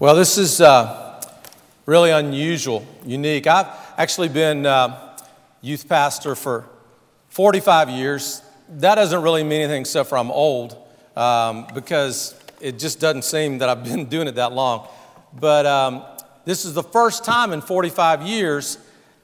Well, this is uh, really unusual, unique. I've actually been uh, youth pastor for 45 years. That doesn't really mean anything except for I'm old, um, because it just doesn't seem that I've been doing it that long. But um, this is the first time in 45 years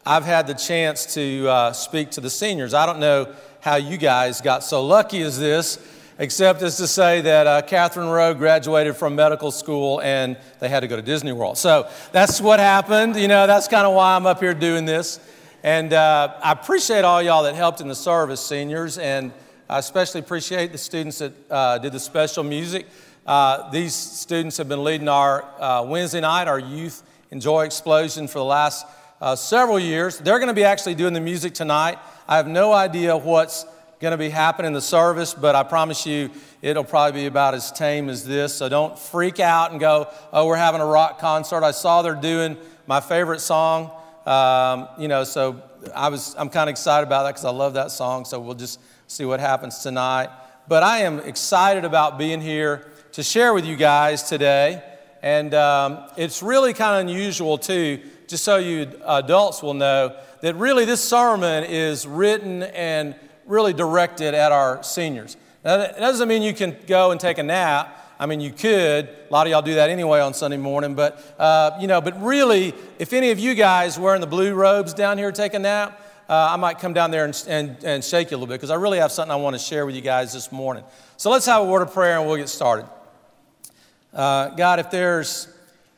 I've had the chance to uh, speak to the seniors. I don't know how you guys got so lucky as this except as to say that uh, Catherine Rowe graduated from medical school and they had to go to Disney World. So that's what happened. You know, that's kind of why I'm up here doing this. And uh, I appreciate all y'all that helped in the service, seniors, and I especially appreciate the students that uh, did the special music. Uh, these students have been leading our uh, Wednesday night, our Youth Enjoy Explosion for the last uh, several years. They're going to be actually doing the music tonight. I have no idea what's going to be happening in the service, but I promise you it'll probably be about as tame as this. So don't freak out and go, oh, we're having a rock concert. I saw they're doing my favorite song. Um, you know, so I was, I'm kind of excited about that because I love that song. So we'll just see what happens tonight. But I am excited about being here to share with you guys today. And um, it's really kind of unusual, too, just so you adults will know that really this sermon is written and really directed at our seniors. Now, that doesn't mean you can go and take a nap. I mean, you could. A lot of y'all do that anyway on Sunday morning. But, uh, you know, but really, if any of you guys wearing the blue robes down here take a nap, uh, I might come down there and, and, and shake you a little bit because I really have something I want to share with you guys this morning. So let's have a word of prayer and we'll get started. Uh, God, if there's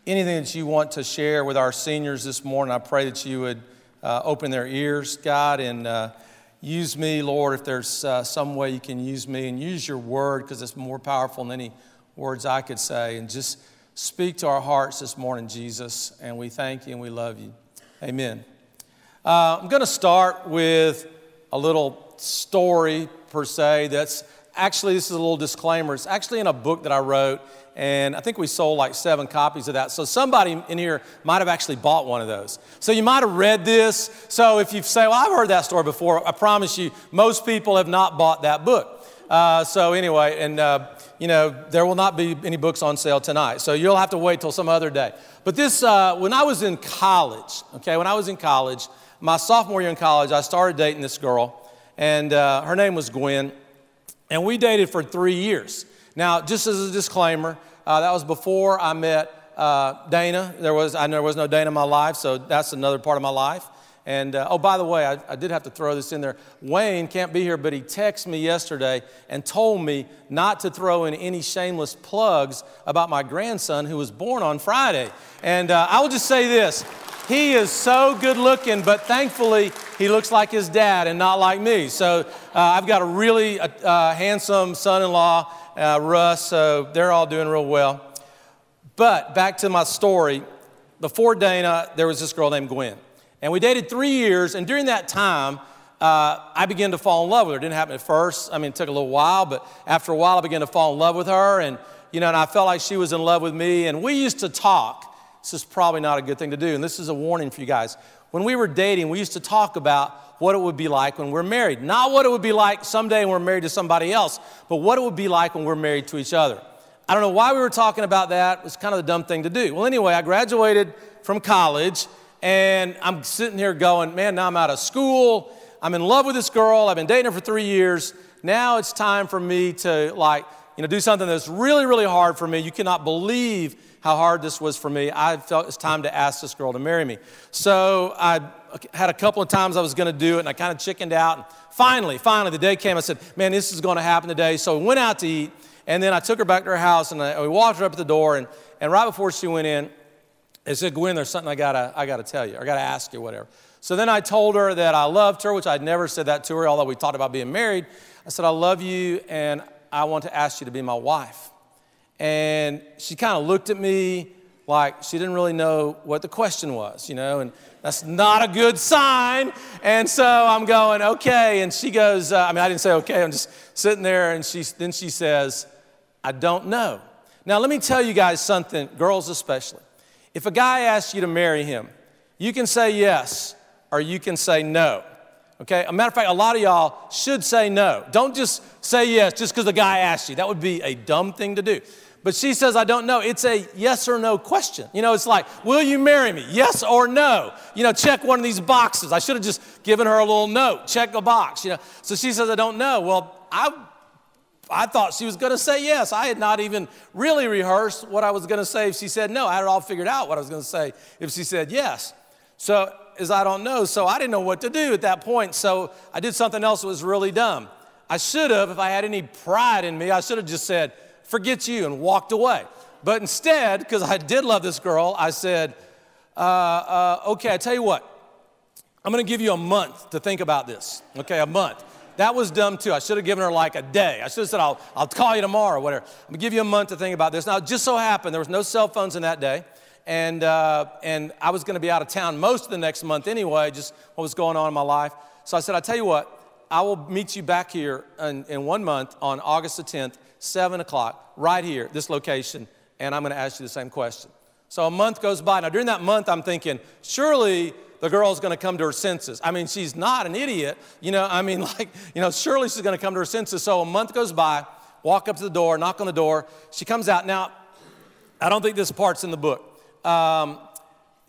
anything that you want to share with our seniors this morning, I pray that you would uh, open their ears, God, and uh, Use me, Lord, if there's uh, some way you can use me, and use your word because it's more powerful than any words I could say. And just speak to our hearts this morning, Jesus. And we thank you and we love you. Amen. Uh, I'm going to start with a little story, per se, that's actually, this is a little disclaimer. It's actually in a book that I wrote and I think we sold like seven copies of that. So somebody in here might have actually bought one of those. So you might have read this. So if you say, well, I've heard that story before, I promise you, most people have not bought that book. Uh, so anyway, and uh, you know, there will not be any books on sale tonight. So you'll have to wait till some other day. But this, uh, when I was in college, okay, when I was in college, my sophomore year in college, I started dating this girl, and uh, her name was Gwen, and we dated for three years. Now, just as a disclaimer, uh, that was before I met uh, Dana. There was, I there was no Dana in my life, so that's another part of my life. And uh, oh, by the way, I, I, did have to throw this in there. Wayne can't be here, but he texted me yesterday and told me not to throw in any shameless plugs about my grandson who was born on Friday. And uh, I will just say this he is so good looking, but thankfully he looks like his dad and not like me. So uh, I've got a really uh, uh, handsome son in law uh, Russ, so they're all doing real well. But back to my story, before Dana, there was this girl named Gwen. And we dated three years, and during that time, uh, I began to fall in love with her. It didn't happen at first. I mean, it took a little while, but after a while, I began to fall in love with her. And, you know, and I felt like she was in love with me. And we used to talk. This is probably not a good thing to do. And this is a warning for you guys. When we were dating, we used to talk about what it would be like when we're married. Not what it would be like someday when we're married to somebody else, but what it would be like when we're married to each other. I don't know why we were talking about that. It was kind of the dumb thing to do. Well, anyway, I graduated from college and I'm sitting here going, man, now I'm out of school. I'm in love with this girl. I've been dating her for three years. Now it's time for me to, like, you know, do something that's really, really hard for me. You cannot believe how hard this was for me. I felt it's time to ask this girl to marry me. So I had a couple of times I was going to do it, and I kind of chickened out. And finally, finally, the day came. I said, "Man, this is going to happen today." So we went out to eat, and then I took her back to her house, and I, we walked her up at the door. And, and right before she went in, I said, "Gwen, there's something I gotta I gotta tell you. I gotta ask you, whatever." So then I told her that I loved her, which I'd never said that to her, although we talked about being married. I said, "I love you, and I want to ask you to be my wife." And she kind of looked at me like she didn't really know what the question was, you know, and that's not a good sign. And so I'm going, okay. And she goes, uh, I mean, I didn't say okay, I'm just sitting there, and she, then she says, I don't know. Now, let me tell you guys something, girls especially. If a guy asks you to marry him, you can say yes or you can say no. Okay? A matter of fact, a lot of y'all should say no. Don't just say yes just because the guy asked you. That would be a dumb thing to do. But she says, I don't know. It's a yes or no question. You know, it's like, will you marry me? Yes or no? You know, check one of these boxes. I should have just given her a little note, check a box, you know. So she says, I don't know. Well, I, I thought she was going to say yes. I had not even really rehearsed what I was going to say if she said no. I had all figured out what I was going to say if she said yes. So, as I don't know, so I didn't know what to do at that point. So I did something else that was really dumb. I should have, if I had any pride in me, I should have just said, forget you, and walked away. But instead, because I did love this girl, I said, uh, uh, okay, I tell you what, I'm gonna give you a month to think about this. Okay, a month. That was dumb too. I should have given her like a day. I should have said, I'll, I'll call you tomorrow or whatever. I'm gonna give you a month to think about this. Now, it just so happened there was no cell phones in that day. And, uh, and I was gonna be out of town most of the next month anyway, just what was going on in my life. So I said, I'll tell you what, I will meet you back here in, in one month on August the 10th 7 o'clock, right here, this location, and I'm going to ask you the same question. So a month goes by. Now, during that month, I'm thinking, surely the girl's going to come to her senses. I mean, she's not an idiot. You know, I mean, like, you know, surely she's going to come to her senses. So a month goes by, walk up to the door, knock on the door. She comes out. Now, I don't think this part's in the book. Um,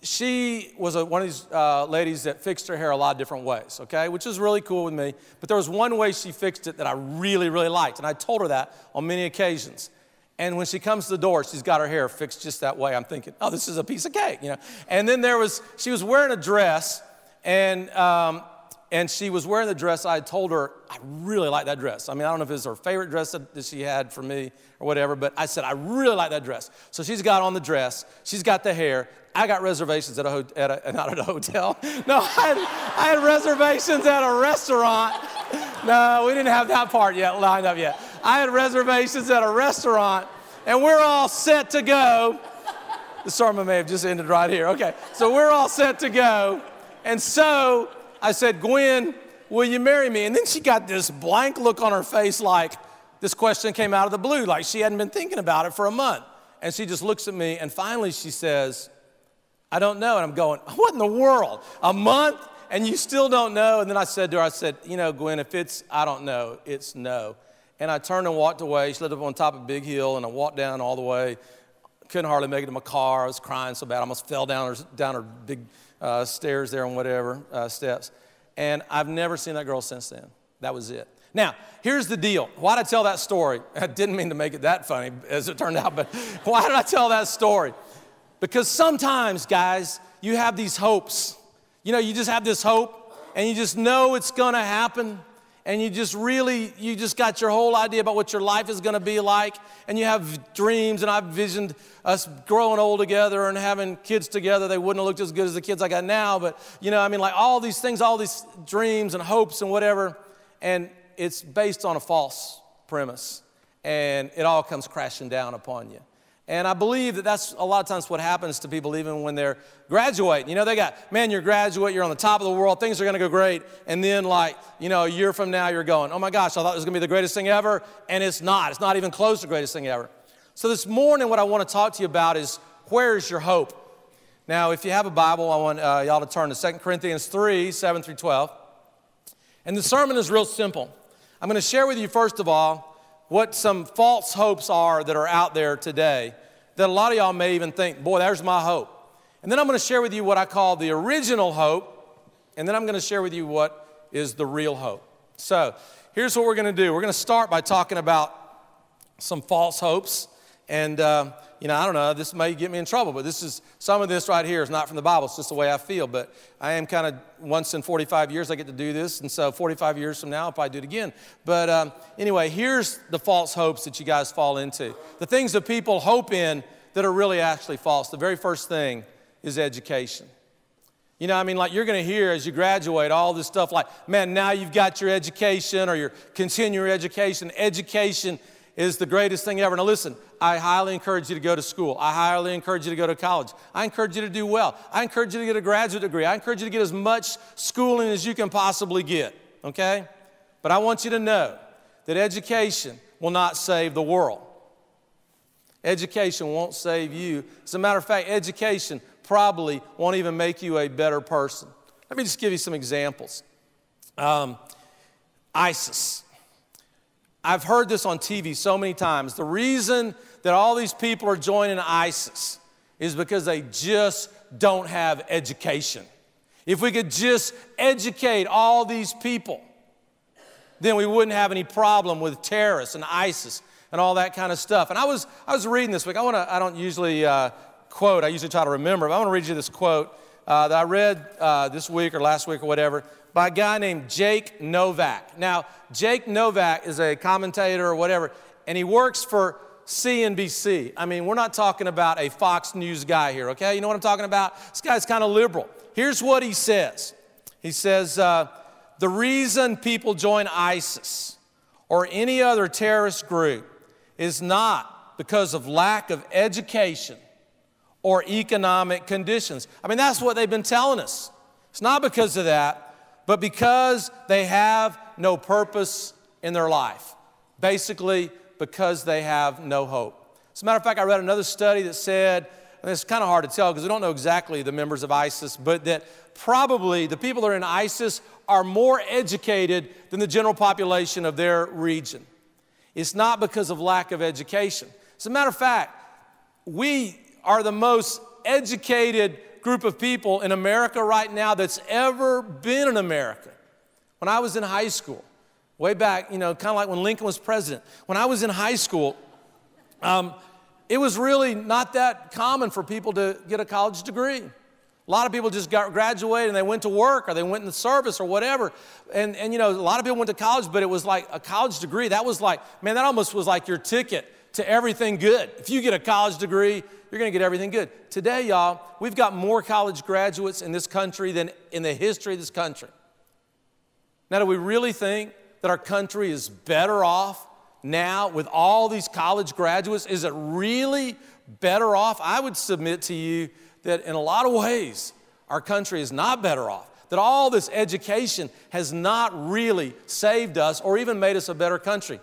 she was a, one of these uh, ladies that fixed her hair a lot of different ways, okay, which is really cool with me. But there was one way she fixed it that I really, really liked, and I told her that on many occasions. And when she comes to the door, she's got her hair fixed just that way. I'm thinking, oh, this is a piece of cake, you know. And then there was, she was wearing a dress, and um, and she was wearing the dress. I told her, I really like that dress. I mean, I don't know if it was her favorite dress that she had for me or whatever, but I said, I really like that dress. So she's got on the dress, she's got the hair. I got reservations at a, at a not at a hotel. No, I had, I had reservations at a restaurant. No, we didn't have that part yet lined up yet. I had reservations at a restaurant, and we're all set to go. The sermon may have just ended right here. Okay, so we're all set to go. And so I said, Gwen, will you marry me? And then she got this blank look on her face like this question came out of the blue, like she hadn't been thinking about it for a month. And she just looks at me and finally she says, I don't know. And I'm going, what in the world? A month and you still don't know? And then I said to her, I said, you know, Gwen, if it's I don't know, it's no. And I turned and walked away. She lived up on top of a big hill, and I walked down all the way. Couldn't hardly make it to my car. I was crying so bad. I almost fell down her, down her big uh, stairs there and whatever, uh, steps. And I've never seen that girl since then. That was it. Now, here's the deal. Why did I tell that story? I didn't mean to make it that funny, as it turned out, but why did I tell that story? Because sometimes, guys, you have these hopes. You know, you just have this hope, and you just know it's gonna happen and you just really you just got your whole idea about what your life is going to be like and you have dreams and i've visioned us growing old together and having kids together. They wouldn't have looked as good as the kids i got now but you know i mean like all these things all these dreams and hopes and whatever and it's based on a false premise and it all comes crashing down upon you and I believe that that's a lot of times what happens to people even when they're graduating. You know, they got, man, you're graduate, you're on the top of the world, things are gonna go great. And then, like, you know, a year from now, you're going, oh my gosh, I thought it was gonna be the greatest thing ever. And it's not. It's not even close to the greatest thing ever. So this morning, what I wanna talk to you about is where is your hope? Now, if you have a Bible, I want uh, y'all to turn to 2 Corinthians 3 7 through 12. And the sermon is real simple. I'm gonna share with you, first of all, what some false hopes are that are out there today that a lot of y'all may even think, boy, there's my hope. And then I'm going to share with you what I call the original hope, and then I'm going to share with you what is the real hope. So here's what we're going to do we're going to start by talking about some false hopes. And uh, you know, I don't know, this may get me in trouble, but this is some of this right here is not from the Bible. It's just the way I feel. But I am kind of once in 45 years I get to do this, and so 45 years from now I'll probably do it again. But um, anyway, here's the false hopes that you guys fall into. The things that people hope in that are really actually false. The very first thing is education. You know, I mean, like you're going to hear as you graduate all this stuff like, man, now you've got your education or your continuing education. Education is the greatest thing ever. Now, listen, I highly encourage you to go to school. I highly encourage you to go to college. I encourage you to do well. I encourage you to get a graduate degree. I encourage you to get as much schooling as you can possibly get, okay? But I want you to know that education will not save the world. Education won't save you. As a matter of fact, education probably won't even make you a better person. Let me just give you some examples. Um, ISIS. I've heard this on TV so many times. The reason that all these people are joining ISIS is because they just don't have education. If we could just educate all these people, then we wouldn't have any problem with terrorists and ISIS and all that kind of stuff. And I was, I was reading this week. I, wanna, I don't usually uh, quote, I usually try to remember, but I want to read you this quote uh, that I read uh, this week or last week or whatever by a guy named Jake Novak. Now, Jake Novak is a commentator or whatever, and he works for CNBC. I mean, we're not talking about a Fox News guy here, okay? You know what I'm talking about? This guy's kind of liberal. Here's what he says He says, uh, The reason people join ISIS or any other terrorist group is not because of lack of education or economic conditions. I mean, that's what they've been telling us. It's not because of that, but because they have no purpose in their life. Basically, because they have no hope. As a matter of fact, I read another study that said, and it's kind of hard to tell because we don't know exactly the members of ISIS, but that probably the people that are in ISIS are more educated than the general population of their region. It's not because of lack of education. As a matter of fact, we are the most educated group of people in America right now that's ever been in America. When I was in high school, way back, you know, kind of like when Lincoln was president. When I was in high school, um, it was really not that common for people to get a college degree. A lot of people just got graduated and they went to work or they went in the service or whatever. And, and you know, a lot of people went to college, but it was like a college degree. That was like, man, that almost was like your ticket to everything good. If you get a college degree, you're going to get everything good. Today, y'all, we've got more college graduates in this country than in the history of this country. Now, do we really think that our country is better off now with all these college graduates? Is it really better off? I would submit to you that in a lot of ways, our country is not better off. That all this education has not really saved us or even made us a better country.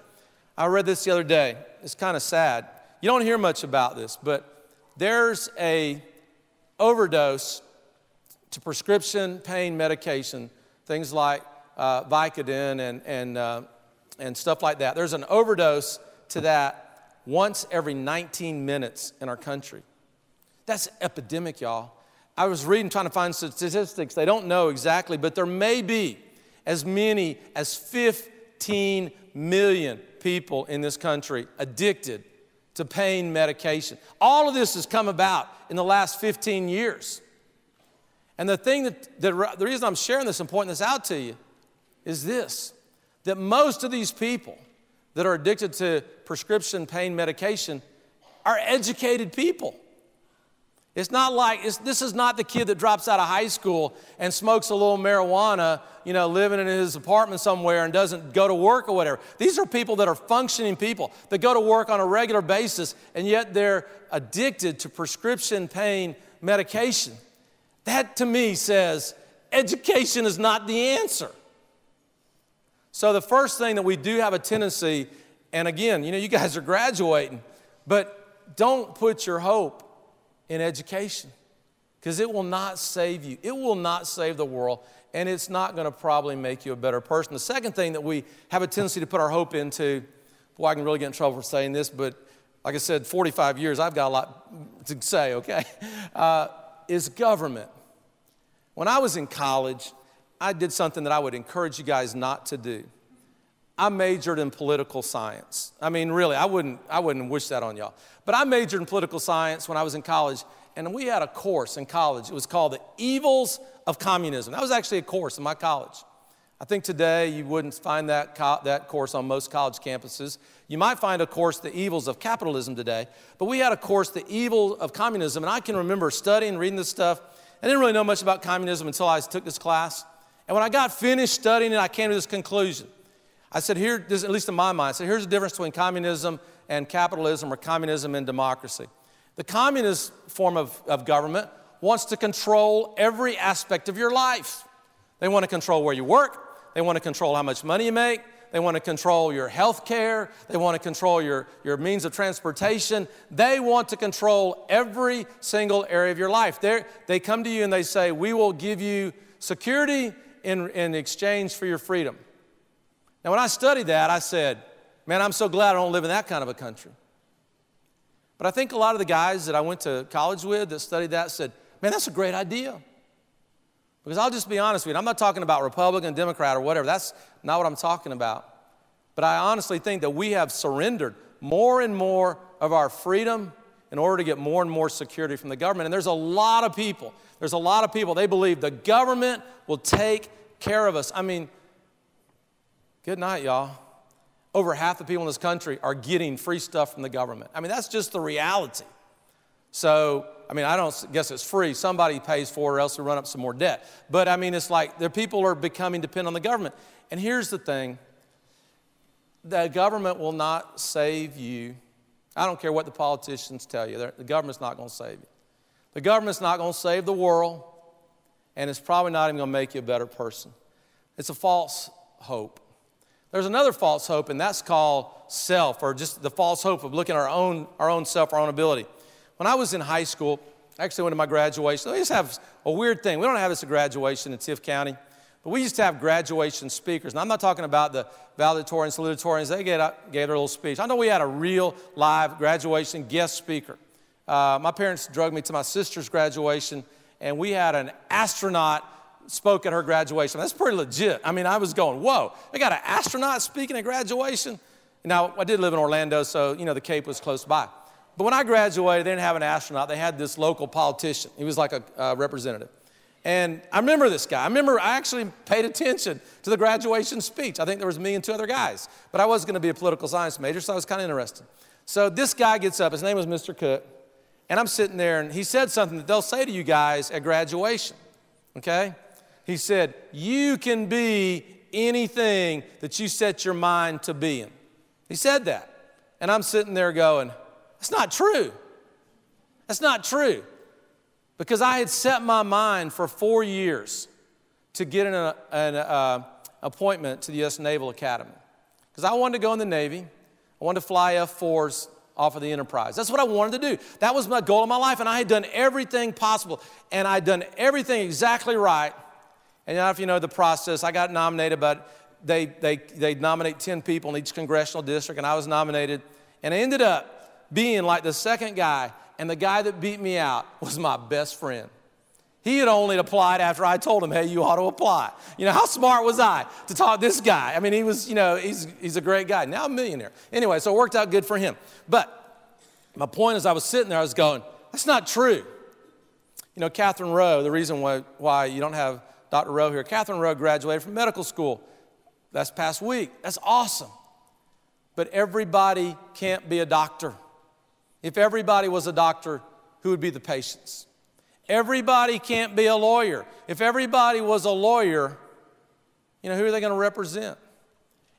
I read this the other day. It's kind of sad. You don't hear much about this, but there's a overdose to prescription pain medication, things like uh, Vicodin and, and, uh, and stuff like that. There's an overdose to that once every 19 minutes in our country. That's epidemic, y'all. I was reading, trying to find statistics. They don't know exactly, but there may be as many as 15 million people in this country addicted to pain medication. All of this has come about in the last 15 years. And the thing that, that the reason I'm sharing this and pointing this out to you is this that most of these people that are addicted to prescription pain medication are educated people. It's not like, it's, this is not the kid that drops out of high school and smokes a little marijuana, you know, living in his apartment somewhere and doesn't go to work or whatever. These are people that are functioning people that go to work on a regular basis and yet they're addicted to prescription pain medication. That to me says education is not the answer. So, the first thing that we do have a tendency, and again, you know, you guys are graduating, but don't put your hope in education because it will not save you. It will not save the world, and it's not going to probably make you a better person. The second thing that we have a tendency to put our hope into, boy, I can really get in trouble for saying this, but like I said, 45 years, I've got a lot to say, okay, uh, is government. When I was in college, I did something that I would encourage you guys not to do. I majored in political science. I mean, really, I wouldn't, I wouldn't wish that on y'all. But I majored in political science when I was in college, and we had a course in college. It was called The Evils of Communism. That was actually a course in my college. I think today you wouldn't find that, co- that course on most college campuses. You might find a course, The Evils of Capitalism, today. But we had a course, The Evil of Communism, and I can remember studying, reading this stuff. I didn't really know much about communism until I took this class. And when I got finished studying it, I came to this conclusion. I said, here, this, at least in my mind, I said, here's the difference between communism and capitalism or communism and democracy. The communist form of, of government wants to control every aspect of your life. They want to control where you work, they want to control how much money you make, they want to control your health care, they want to control your, your means of transportation. They want to control every single area of your life. They're, they come to you and they say, We will give you security in, in exchange for your freedom. Now, when I studied that, I said, man, I'm so glad I don't live in that kind of a country. But I think a lot of the guys that I went to college with that studied that said, man, that's a great idea. Because I'll just be honest with you, I'm not talking about Republican, Democrat, or whatever. That's not what I'm talking about. But I honestly think that we have surrendered more and more of our freedom in order to get more and more security from the government. And there's a lot of people, there's a lot of people, they believe the government will take care of us. I mean, good night, y'all. Over half the people in this country are getting free stuff from the government. I mean, that's just the reality. So, I mean, I don't guess it's free. Somebody pays for it or else we run up some more debt. But I mean, it's like the people are becoming dependent on the government. And here's the thing the government will not save you. I don't care what the politicians tell you, the government's not going to save you. The government's not going to save the world, and it's probably not even going to make you a better person. It's a false hope. There's another false hope, and that's called self, or just the false hope of looking at our own, our own self, our own ability. When I was in high school, I actually went to my graduation. They just have a weird thing. We don't have this at graduation in Tift County, but we used to have graduation speakers. And I'm not talking about the valedictorians, salutatorians. They gave, up, gave their little speech. I know we had a real live graduation guest speaker. Uh, my parents drugged me to my sister's graduation, and we had an astronaut spoke at her graduation. That's pretty legit. I mean, I was going, whoa, they got an astronaut speaking at graduation? Now, I did live in Orlando, so, you know, the Cape was close by. But when I graduated, they didn't have an astronaut. They had this local politician. He was like a representative. And I remember this guy. I remember I actually paid attention to the graduation speech. I think there was me and two other guys. But I was going to be a political science major, so I was kind of interested. So this guy gets up. His name was Mr. Cook. And I'm sitting there, and he said something that they'll say to you guys at graduation. Okay? He said, You can be anything that you set your mind to being. He said that. And I'm sitting there going, that's not true. That's not true. Because I had set my mind for four years to get an, an uh, appointment to the U.S. Naval Academy. Because I wanted to go in the Navy, I wanted to fly F 4s off of the Enterprise. That's what I wanted to do. That was my goal in my life, and I had done everything possible, and I'd done everything exactly right. And now, if you know the process, I got nominated, but they, they, they nominate 10 people in each congressional district, and I was nominated. And I ended up being like the second guy, and the guy that beat me out was my best friend. He had only applied after I told him, hey, you ought to apply. You know, how smart was I to talk this guy? I mean, he was, you know, he's, he's a great guy. Now a millionaire. Anyway, so it worked out good for him. But my point is, I was sitting there, I was going, that's not true. You know, Catherine Rowe, the reason why, why you don't have Dr. Rowe here, Catherine Rowe graduated from medical school. That's past week. That's awesome. But everybody can't be a doctor. If everybody was a doctor, who would be the patients? Everybody can't be a lawyer. If everybody was a lawyer, you know, who are they going to represent?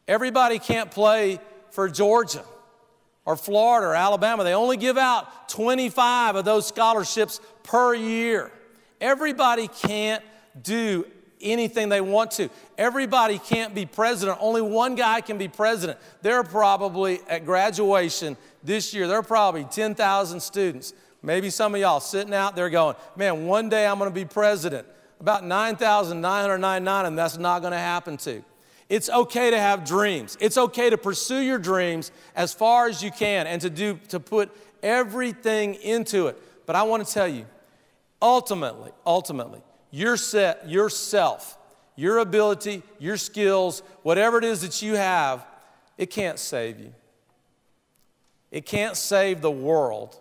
Everybody can't play for Georgia or Florida or Alabama. They only give out 25 of those scholarships per year. Everybody can't do anything they want to. Everybody can't be president. Only one guy can be president. There are probably, at graduation this year, there are probably 10,000 students. Maybe some of y'all sitting out there going, man, one day I'm going to be president. About 9,999, and that's not going to happen to. It's okay to have dreams. It's okay to pursue your dreams as far as you can and to do to put everything into it. But I want to tell you, ultimately, ultimately, your set, yourself, your ability, your skills, whatever it is that you have, it can't save you. It can't save the world.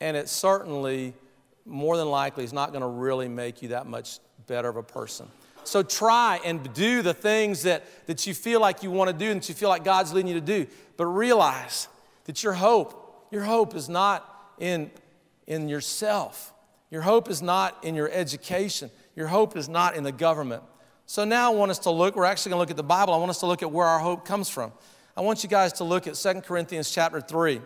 And it certainly, more than likely, is not going to really make you that much better of a person. So try and do the things that, that you feel like you want to do and that you feel like God's leading you to do. But realize that your hope, your hope is not in, in yourself. Your hope is not in your education. Your hope is not in the government. So now I want us to look, we're actually going to look at the Bible. I want us to look at where our hope comes from. I want you guys to look at 2 Corinthians chapter 3.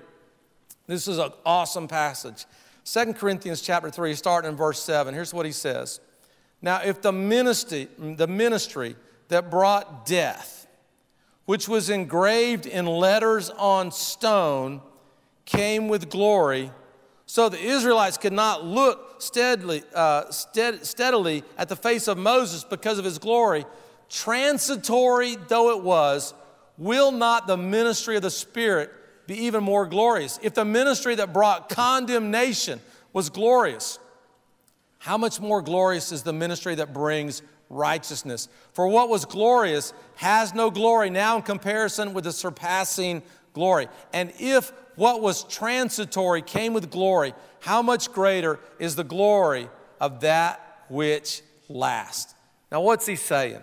This is an awesome passage. 2 Corinthians chapter 3, starting in verse 7. Here's what he says. Now, if the ministry, the ministry that brought death, which was engraved in letters on stone, came with glory, so the Israelites could not look steadily, uh, stead, steadily at the face of Moses because of his glory. Transitory though it was, will not the ministry of the Spirit be even more glorious. If the ministry that brought condemnation was glorious, how much more glorious is the ministry that brings righteousness? For what was glorious has no glory now in comparison with the surpassing glory. And if what was transitory came with glory, how much greater is the glory of that which lasts? Now, what's he saying?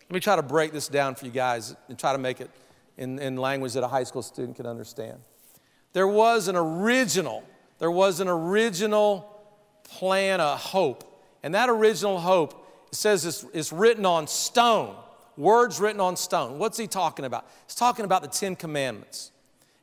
Let me try to break this down for you guys and try to make it in, in language that a high school student can understand. There was an original, there was an original plan, a hope. And that original hope says it's, it's written on stone, words written on stone. What's he talking about? He's talking about the Ten Commandments.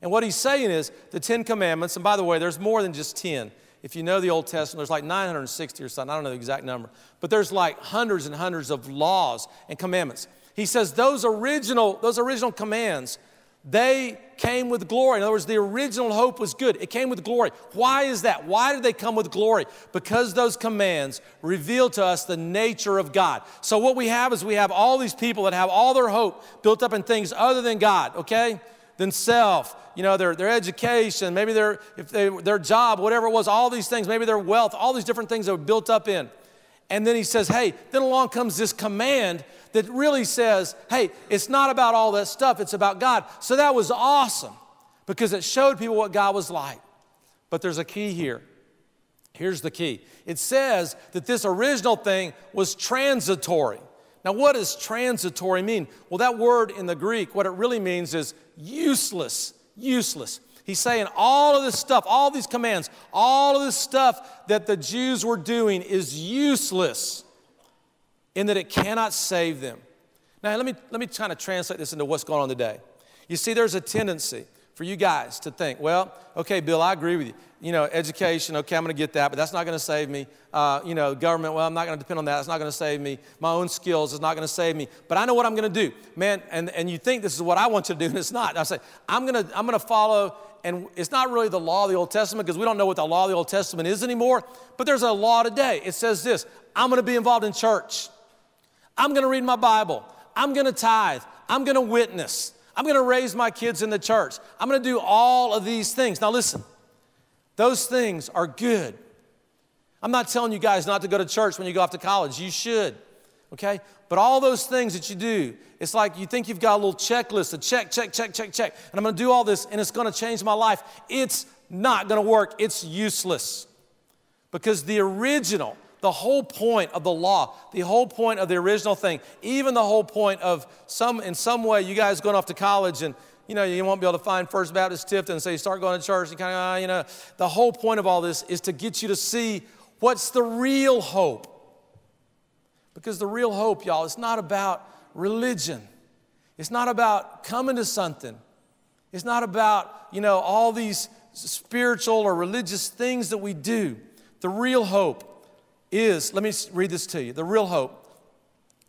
And what he's saying is the Ten Commandments, and by the way, there's more than just 10. If you know the Old Testament, there's like 960 or something. I don't know the exact number. But there's like hundreds and hundreds of laws and commandments. He says those original, those original commands, they came with glory. In other words, the original hope was good. It came with glory. Why is that? Why did they come with glory? Because those commands reveal to us the nature of God. So what we have is we have all these people that have all their hope built up in things other than God, okay? Than self, you know, their, their education, maybe their, if they, their job, whatever it was, all these things, maybe their wealth, all these different things that were built up in. And then he says, hey, then along comes this command that really says, hey, it's not about all that stuff, it's about God. So that was awesome because it showed people what God was like. But there's a key here. Here's the key it says that this original thing was transitory. Now, what does transitory mean? Well, that word in the Greek, what it really means is useless, useless. He's saying all of this stuff, all these commands, all of this stuff that the Jews were doing is useless in that it cannot save them. Now, let me, let me kind of translate this into what's going on today. You see, there's a tendency for you guys to think, well, okay, Bill, I agree with you. You know, education, okay, I'm going to get that, but that's not going to save me. Uh, you know, government, well, I'm not going to depend on that. That's not going to save me. My own skills is not going to save me. But I know what I'm going to do, man. And, and you think this is what I want you to do, and it's not. I say, I'm going to I'm going to follow, and it's not really the law of the Old Testament because we don't know what the law of the Old Testament is anymore. But there's a law today. It says this I'm going to be involved in church. I'm going to read my Bible. I'm going to tithe. I'm going to witness. I'm going to raise my kids in the church. I'm going to do all of these things. Now, listen, those things are good. I'm not telling you guys not to go to church when you go off to college. You should, okay? But all those things that you do, it's like you think you've got a little checklist, a check, check, check, check, check, and I'm going to do all this and it's going to change my life. It's not going to work. It's useless. Because the original, the whole point of the law, the whole point of the original thing, even the whole point of some, in some way, you guys going off to college and you know, you won't be able to find First Baptist Tifton, so you start going to church, and kind of, uh, you know, the whole point of all this is to get you to see what's the real hope. Because the real hope, y'all, is not about religion. It's not about coming to something. It's not about, you know, all these spiritual or religious things that we do. The real hope is, let me read this to you. The real hope,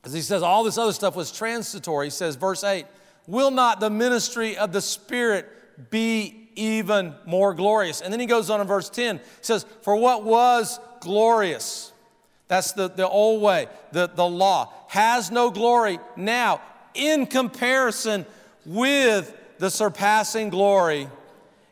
as he says, all this other stuff was transitory. He says, verse 8, will not the ministry of the Spirit be even more glorious? And then he goes on in verse 10, he says, For what was glorious? That's the, the old way, the, the law, has no glory now in comparison with the surpassing glory.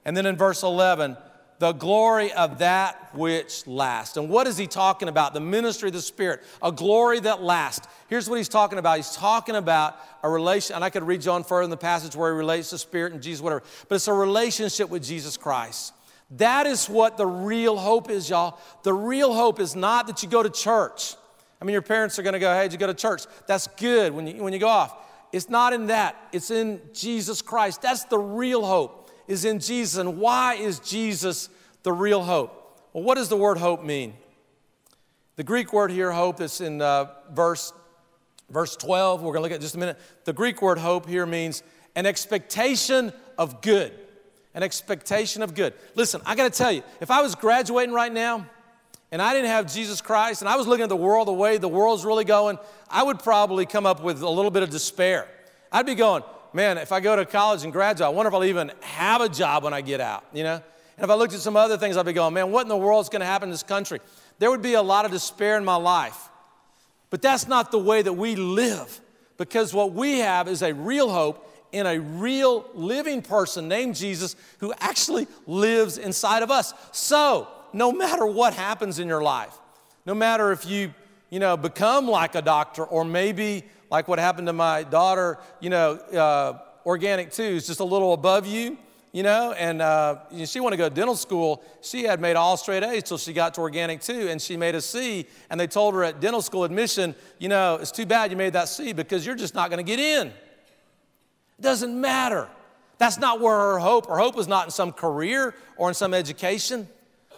And then in verse 11, the glory of that which lasts. And what is he talking about? The ministry of the Spirit, a glory that lasts. Here's what he's talking about. He's talking about a relation, and I could read John further in the passage where he relates to Spirit and Jesus, whatever, but it's a relationship with Jesus Christ. That is what the real hope is, y'all. The real hope is not that you go to church. I mean, your parents are going to go, hey, did you go to church? That's good when you, when you go off. It's not in that, it's in Jesus Christ. That's the real hope is in Jesus. And why is Jesus the real hope? Well, what does the word hope mean? The Greek word here, hope, that's in uh, verse, verse 12, we're going to look at just a minute. The Greek word hope here means an expectation of good. An expectation of good. Listen, I got to tell you, if I was graduating right now, and I didn't have Jesus Christ, and I was looking at the world the way the world's really going, I would probably come up with a little bit of despair. I'd be going, man, if I go to college and graduate, I wonder if I'll even have a job when I get out, you know? And if I looked at some other things, I'd be going, man, what in the world is going to happen in this country? There would be a lot of despair in my life. But that's not the way that we live because what we have is a real hope in a real living person named Jesus who actually lives inside of us. So, no matter what happens in your life, no matter if you, you know, become like a doctor or maybe like what happened to my daughter, you know, uh, organic two, is just a little above you, you know, and uh, she wanted to go to dental school. She had made all straight A's till she got to organic two, and she made a C. And they told her at dental school admission, you know, it's too bad you made that C because you're just not going to get in. It doesn't matter. That's not where her hope, her hope is not in some career or in some education.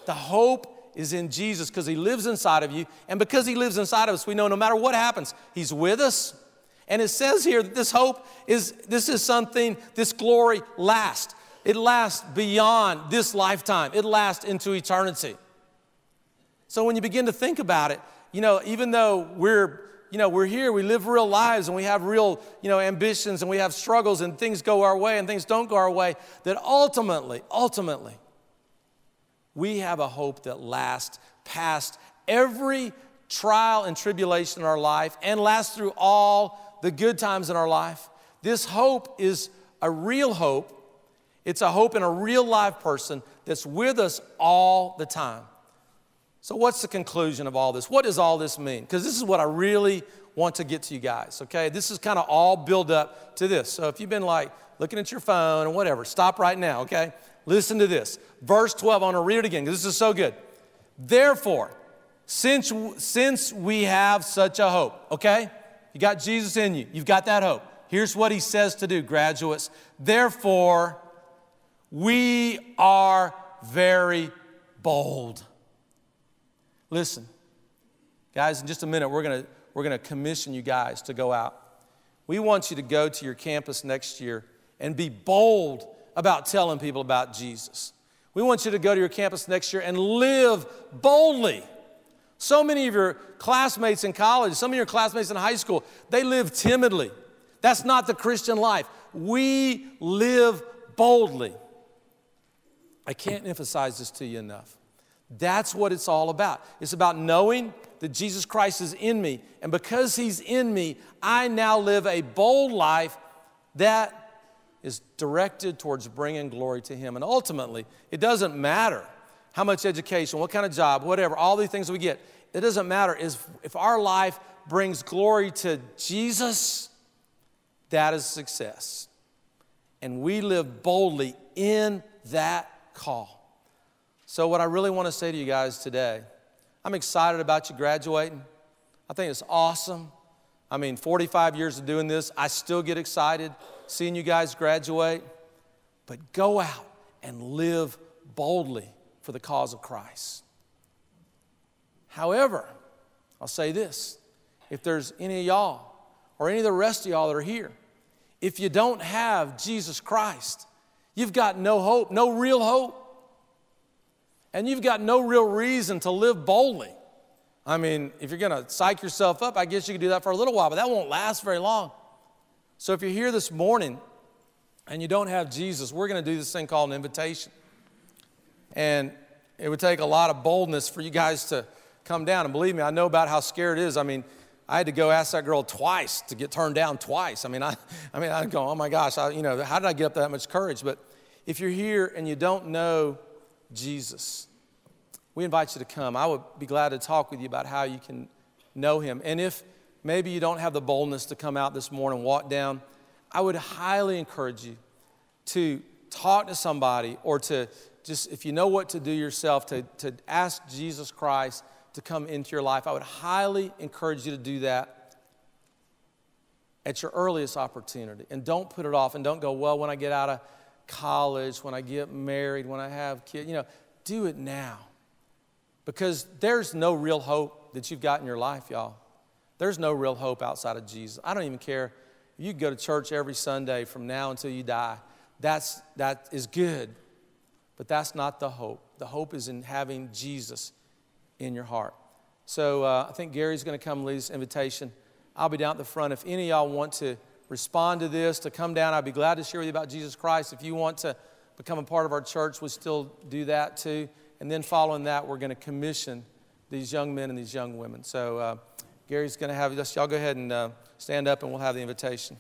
The hope is in Jesus because He lives inside of you. And because He lives inside of us, we know no matter what happens, He's with us. And it says here that this hope is, this is something, this glory lasts. It lasts beyond this lifetime, it lasts into eternity. So when you begin to think about it, you know, even though we're, you know, we're here, we live real lives and we have real, you know, ambitions and we have struggles and things go our way and things don't go our way, that ultimately, ultimately, we have a hope that lasts past every trial and tribulation in our life and lasts through all the good times in our life. This hope is a real hope it's a hope in a real live person that's with us all the time. So, what's the conclusion of all this? What does all this mean? Because this is what I really want to get to you guys, okay? This is kind of all build up to this. So, if you've been like looking at your phone or whatever, stop right now, okay? Listen to this. Verse 12, I want to read it again because this is so good. Therefore, since, since we have such a hope, okay? You got Jesus in you, you've got that hope. Here's what he says to do, graduates. Therefore, we are very bold. Listen, guys, in just a minute, we're going to we're going to commission you guys to go out. We want you to go to your campus next year and be bold about telling people about Jesus. We want you to go to your campus next year and live boldly. So many of your classmates in college, some of your classmates in high school, they live timidly. That's not the Christian life. We live boldly. I can't emphasize this to you enough. That's what it's all about. It's about knowing that Jesus Christ is in me. And because He's in me, I now live a bold life that is directed towards bringing glory to Him. And ultimately, it doesn't matter how much education, what kind of job, whatever, all these things we get. It doesn't matter. Is if our life brings glory to Jesus, that is success. And we live boldly in that call. So, what I really want to say to you guys today, I'm excited about you graduating. I think it's awesome. I mean, 45 years of doing this, I still get excited seeing you guys graduate. But go out and live boldly for the cause of Christ. However, I'll say this if there's any of y'all or any of the rest of y'all that are here, if you don't have Jesus Christ, You've got no hope, no real hope. And you've got no real reason to live boldly. I mean, if you're going to psych yourself up, I guess you could do that for a little while, but that won't last very long. So if you're here this morning and you don't have Jesus, we're going to do this thing called an invitation. And it would take a lot of boldness for you guys to come down. And believe me, I know about how scared it is. I mean, I had to go ask that girl twice to get turned down twice. I mean, I, I mean, I go, oh my gosh, I, you know, how did I get up that much courage? But if you're here and you don't know Jesus, we invite you to come. I would be glad to talk with you about how you can know him. And if maybe you don't have the boldness to come out this morning, and walk down, I would highly encourage you to talk to somebody or to just, if you know what to do yourself, to, to ask Jesus Christ to come into your life. I would highly encourage you to do that at your earliest opportunity. And don't put it off and don't go, well, when I get out of college, when I get married, when I have kids, you know, do it now. Because there's no real hope that you've got in your life, y'all. There's no real hope outside of Jesus. I don't even care you go to church every Sunday from now until you die. That's, that is good, but that's not the hope. The hope is in having Jesus in your heart. So uh, I think Gary's going to come lead this invitation. I'll be down at the front. If any of y'all want to respond to this, to come down, I'd be glad to share with you about Jesus Christ. If you want to become a part of our church, we still do that too. And then following that, we're going to commission these young men and these young women. So uh, Gary's going to have us. Y'all go ahead and uh, stand up and we'll have the invitation.